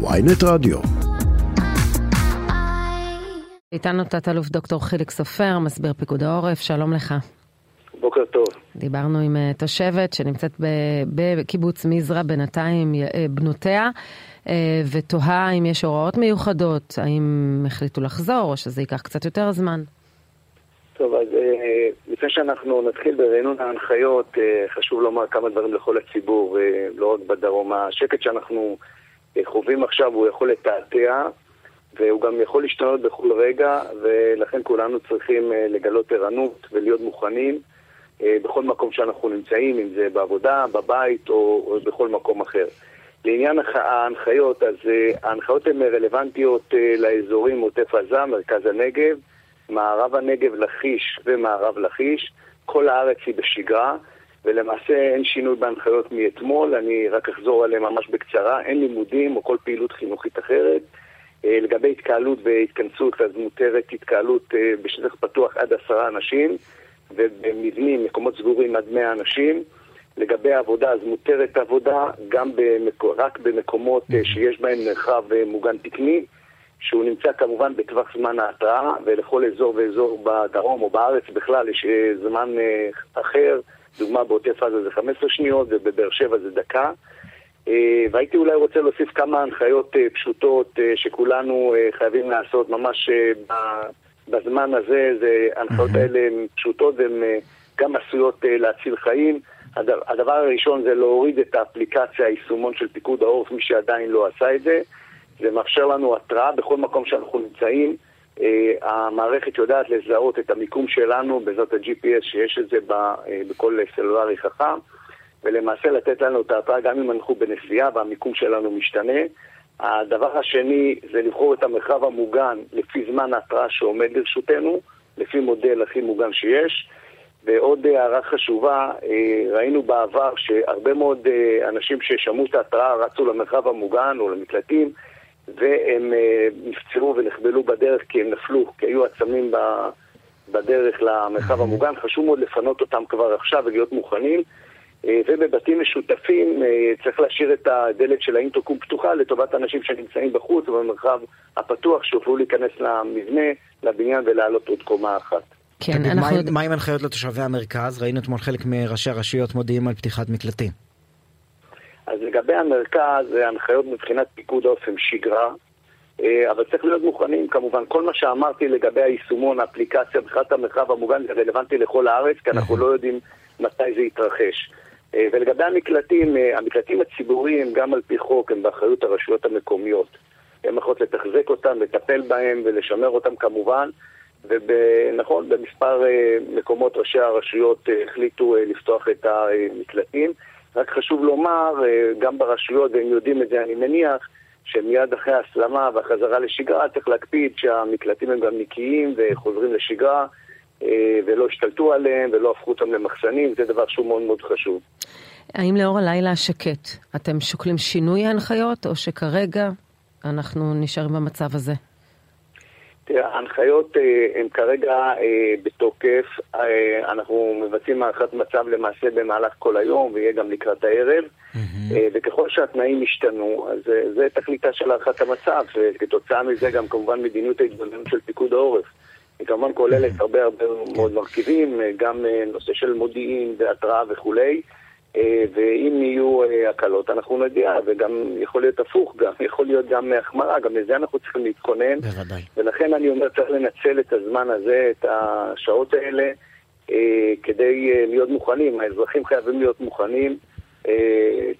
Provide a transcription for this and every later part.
ויינט רדיו. איתנו תת-אלוף דוקטור חיליק סופר, מסביר פיקוד העורף, שלום לך. בוקר טוב. דיברנו עם uh, תושבת שנמצאת בקיבוץ מזרע בינתיים uh, בנותיה, uh, ותוהה אם יש הוראות מיוחדות, האם החליטו לחזור או שזה ייקח קצת יותר זמן. טוב, אז לפני שאנחנו נתחיל ברענון ההנחיות, חשוב לומר כמה דברים לכל הציבור, לא רק בדרום. השקט שאנחנו חווים עכשיו הוא יכול לתעתע, והוא גם יכול להשתנות בכל רגע, ולכן כולנו צריכים לגלות ערנות ולהיות מוכנים. בכל מקום שאנחנו נמצאים, אם זה בעבודה, בבית או, בכל מקום אחר. לעניין ההנחיות, אז ההנחיות הן רלוונטיות לאזורים עוטף עזה, מרכז הנגב, מערב הנגב, לכיש ומערב לכיש. כל הארץ היא בשגרה, ולמעשה אין שינוי בהנחיות מאתמול, אני רק אחזור עליהם ממש בקצרה. אין לימודים או כל פעילות חינוכית אחרת. לגבי התקהלות והתכנסות, אז מותרת התקהלות בשטח פתוח עד עשרה אנשים. ובמבנים, מקומות סגורים עד 100 אנשים. לגבי העבודה, אז מותרת עבודה גם במק... רק במקומות שיש בהם מרחב מוגן תקני, שהוא נמצא כמובן בטווח זמן ההתראה, ולכל אזור ואזור בדרום או בארץ בכלל יש זמן אחר, דוגמה בעוטף עזה זה 15 שניות ובבאר שבע זה דקה. והייתי אולי רוצה להוסיף כמה הנחיות פשוטות שכולנו חייבים לעשות ממש. בזמן הזה, זה, ההנחיות. האלה הן פשוטות והן גם עשויות להציל חיים. הדבר הראשון זה להוריד את האפליקציה, היישומון של פיקוד העורף, מי שעדיין לא עשה את זה. זה מאפשר לנו התראה בכל מקום שאנחנו נמצאים. Uh, המערכת יודעת לזהות את המיקום שלנו בעזרת ה-GPS שיש את זה בכל סלולרי חכם, ולמעשה לתת לנו את ההתראה גם אם אנחנו בנסיעה והמיקום שלנו משתנה. הדבר השני זה לבחור את המרחב המוגן לפי זמן ההתראה שעומד לרשותנו, לפי מודל הכי מוגן שיש. ועוד הערה חשובה, ראינו בעבר שהרבה מאוד אנשים ששמעו את ההתראה רצו למרחב המוגן או למקלטים והם נפצעו ונחבלו בדרך כי הם נפלו, כי היו עצמים בדרך למרחב המוגן. חשוב מאוד לפנות אותם כבר עכשיו ולהיות מוכנים. ובבתים משותפים צריך להשאיר את הדלת של האינטרקום פתוחה לטובת אנשים שנמצאים בחוץ ובמרחב הפתוח שיוכלו להיכנס למבנה, לבניין ולעלות עוד קומה אחת. כן, תגיד, אנחנו... מה, מה עם הנחיות לתושבי המרכז? ראינו אתמול חלק מראשי הרשויות מודיעים על פתיחת מקלטים. אז לגבי המרכז, ההנחיות מבחינת פיקוד האופן שגרה, אבל צריך להיות מוכנים, כמובן, כל מה שאמרתי לגבי היישומון, האפליקציה, בכלל המרחב המוגן, זה רלוונטי לכל הארץ, כי אנחנו לא יודעים מתי זה יתרחש. ולגבי המקלטים, המקלטים הציבוריים, גם על פי חוק, הם באחריות הרשויות המקומיות. הן יכולות לתחזק אותם, לטפל בהם ולשמר אותם כמובן. ונכון, במספר מקומות ראשי הרשויות החליטו לפתוח את המקלטים. רק חשוב לומר, גם ברשויות, והם יודעים את זה אני מניח, שמיד אחרי ההסלמה והחזרה לשגרה צריך להקפיד שהמקלטים הם גם נקיים וחוזרים לשגרה. ולא השתלטו עליהם ולא הפכו אותם למחסנים, זה דבר שהוא מאוד מאוד חשוב. האם לאור הלילה השקט, אתם שוקלים שינוי ההנחיות, או שכרגע אנחנו נשארים במצב הזה? ההנחיות הן כרגע בתוקף, אנחנו מבצעים הערכת מצב למעשה במהלך כל היום, ויהיה גם לקראת הערב. וככל שהתנאים ישתנו, אז זה תכליתה של הערכת המצב, וכתוצאה מזה גם כמובן מדיניות ההתבוננות של פיקוד העורף. היא כמובן כוללת הרבה הרבה מאוד מרכיבים, גם נושא של מודיעין והתראה וכולי, ואם יהיו הקלות אנחנו נגיע, וגם יכול להיות הפוך, גם יכול להיות גם החמרה, גם לזה אנחנו צריכים להתכונן. בוודאי. ולכן אני אומר, צריך לנצל את הזמן הזה, את השעות האלה, כדי להיות מוכנים. האזרחים חייבים להיות מוכנים.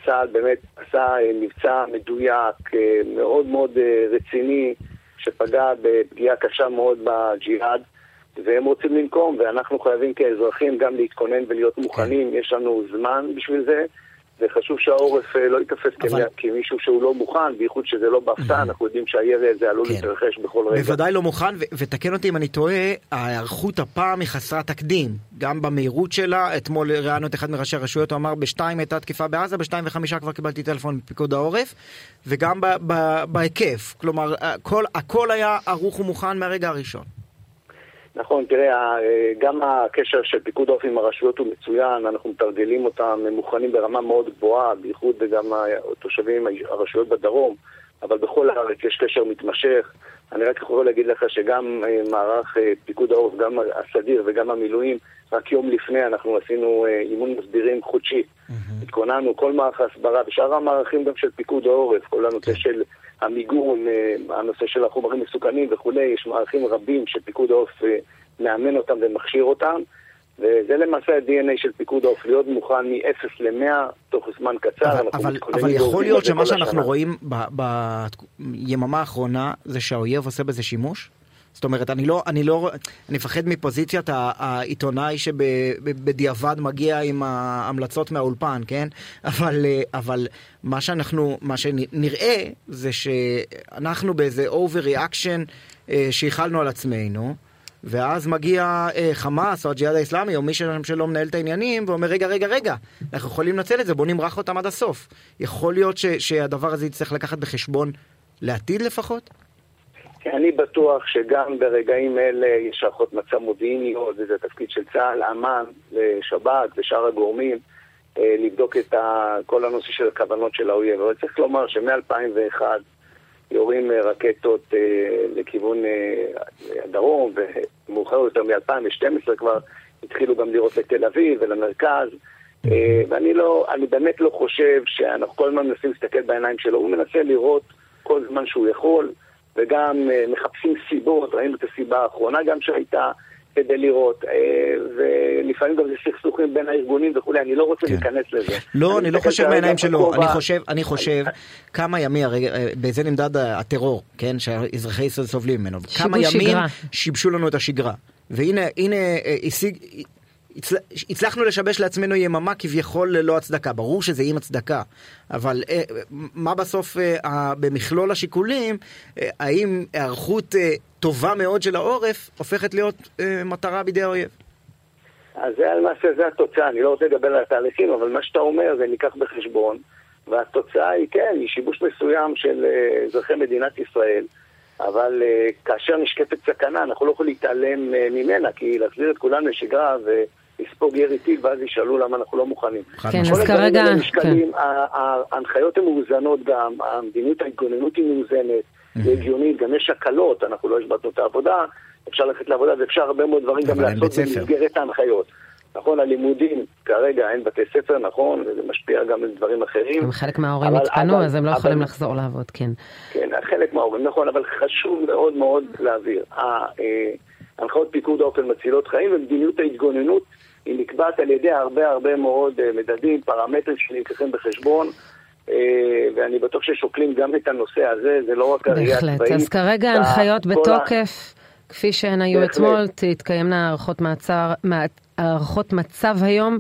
צה"ל באמת עשה מבצע מדויק, מאוד מאוד רציני. שפגע בפגיעה קשה מאוד בג'יהאד, והם רוצים לנקום, ואנחנו חייבים כאזרחים גם להתכונן ולהיות מוכנים, יש לנו זמן בשביל זה, וחשוב שהעורף לא ייתפס אבל... כמישהו שהוא לא מוכן, בייחוד שזה לא בהפתעה, אנחנו יודעים שהירי הזה עלול כן. להתרחש בכל רגע. בוודאי לא מוכן, ו- ותקן אותי אם אני טועה, ההיערכות הפעם היא חסרת תקדים, גם במהירות שלה, אתמול ראיינו את אחד מראשי הרשויות, הוא אמר בשתיים הייתה תקיפה בעזה, בשתיים וחמישה כבר קיבלתי טלפון מפיקוד העורף, וגם ב- ב- בהיקף, כלומר, הכל, הכל היה ערוך ומוכן מהרגע הראשון. נכון, תראה, גם הקשר של פיקוד העורף עם הרשויות הוא מצוין, אנחנו מתרגלים אותם, הם מוכנים ברמה מאוד גבוהה, בייחוד גם התושבים, הרשויות בדרום, אבל בכל הארץ יש קשר מתמשך. אני רק יכול להגיד לך שגם אה, מערך אה, פיקוד העורף, גם הסדיר וגם המילואים, רק יום לפני אנחנו עשינו אה, אימון מסבירים חודשי. התכוננו, כל מערך ההסברה ושאר המערכים גם של פיקוד העורף, כל הנושא כן. של המיגון, הנושא של החומרים מסוכנים וכולי, יש מערכים רבים שפיקוד העורף מאמן אותם ומכשיר אותם. וזה למעשה ה-DNA של פיקוד העוף, להיות מוכן מ-0 ל-100 תוך זמן קצר. אבל, אבל, אבל יכול להיות שמה שאנחנו השנה. רואים ביממה האחרונה זה שהאויב עושה בזה שימוש? זאת אומרת, אני לא, אני לא, אני מפחד מפוזיציית העיתונאי שבדיעבד מגיע עם ההמלצות מהאולפן, כן? אבל, אבל מה שאנחנו, מה שנראה זה שאנחנו באיזה overreaction אה, שהכלנו על עצמנו. ואז מגיע אה, חמאס או הג'יהאד האיסלאמי או מי שלא מנהל את העניינים ואומר רגע רגע רגע אנחנו יכולים לנצל את זה בוא נמרח אותם עד הסוף. יכול להיות ש, שהדבר הזה יצטרך לקחת בחשבון לעתיד לפחות? אני בטוח שגם ברגעים אלה יש הערכות מצב מודיעיניות, וזה תפקיד של צה"ל, אמ"ן, שב"כ ושאר הגורמים, אה, לבדוק את כל הנושא של הכוונות של האויב. אבל צריך לומר שמ-2001 יורים אה, רקטות אה, לכיוון הדרום, ומאוחר יותר מ-2012 כבר התחילו גם לראות לתל אביב ולמרכז. ואני לא, אני באמת לא חושב שאנחנו כל הזמן מנסים להסתכל בעיניים שלו, הוא מנסה לראות כל זמן שהוא יכול, וגם מחפשים סיבות, ראינו את הסיבה האחרונה גם שהייתה, כדי לראות, אה, ולפעמים גם זה סכסוכים בין הארגונים וכולי, אני לא רוצה כן. להיכנס לזה. לא, אני, אני לא חושב בעיניים שלו, אני חושב, אני חושב כמה ימים, הרי אה, בזה נמדד הטרור, כן, שאזרחי ישראל סובלים ממנו, כמה ימים שיבשו לנו את השגרה. והנה, הנה, אה, הצלחנו לשבש לעצמנו יממה כביכול ללא הצדקה. ברור שזה עם הצדקה, אבל אה, מה בסוף אה, במכלול השיקולים, אה, האם היערכות טובה מאוד של העורף הופכת להיות מטרה בידי האויב? אז זה למעשה, זה התוצאה. אני לא רוצה לדבר על התהליכים, אבל מה שאתה אומר זה ניקח בחשבון, והתוצאה היא, כן, היא שיבוש מסוים של אזרחי מדינת ישראל. אבל כאשר נשקפת סכנה, אנחנו לא יכולים להתעלם ממנה, כי להחזיר את כולם לשגרה לספוג ירי טיל, ואז ישאלו למה אנחנו לא מוכנים. כן, אז כרגע... כן. ההנחיות הן מאוזנות גם, המדיניות ההתגוננות היא מאוזנת, היא הגיונית, גם יש הקלות, אנחנו לא השבתנו את העבודה, אפשר ללכת לעבודה ואפשר הרבה מאוד דברים גם לעשות במסגרת ההנחיות. נכון, הלימודים, כרגע אין בתי ספר, נכון, וזה משפיע גם על דברים אחרים. גם חלק מההורים התפנו, אז הם לא יכולים לחזור לעבוד, כן. כן, חלק מההורים, נכון, אבל חשוב מאוד מאוד להעביר. אה, הנחיות פיקוד האופן מצילות חיים ומדיניות ההתגוננות היא נקבעת על ידי הרבה הרבה מאוד אה, מדדים, פרמטרים שנלקחים בחשבון. אה, ואני בטוח ששוקלים גם את הנושא הזה, זה לא רק הראייה הצבאית. בהחלט, אז כרגע ההנחיות בתוקף, כפי שהן היו אתמול, תתקיימנה הערכות מעצר, הערכות מצב היום,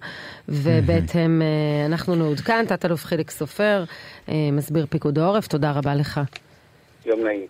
ובהתאם אה, אנחנו נעודכן, תת-אלוף חיליק סופר, מסביר פיקוד העורף, תודה רבה לך. יום נעים.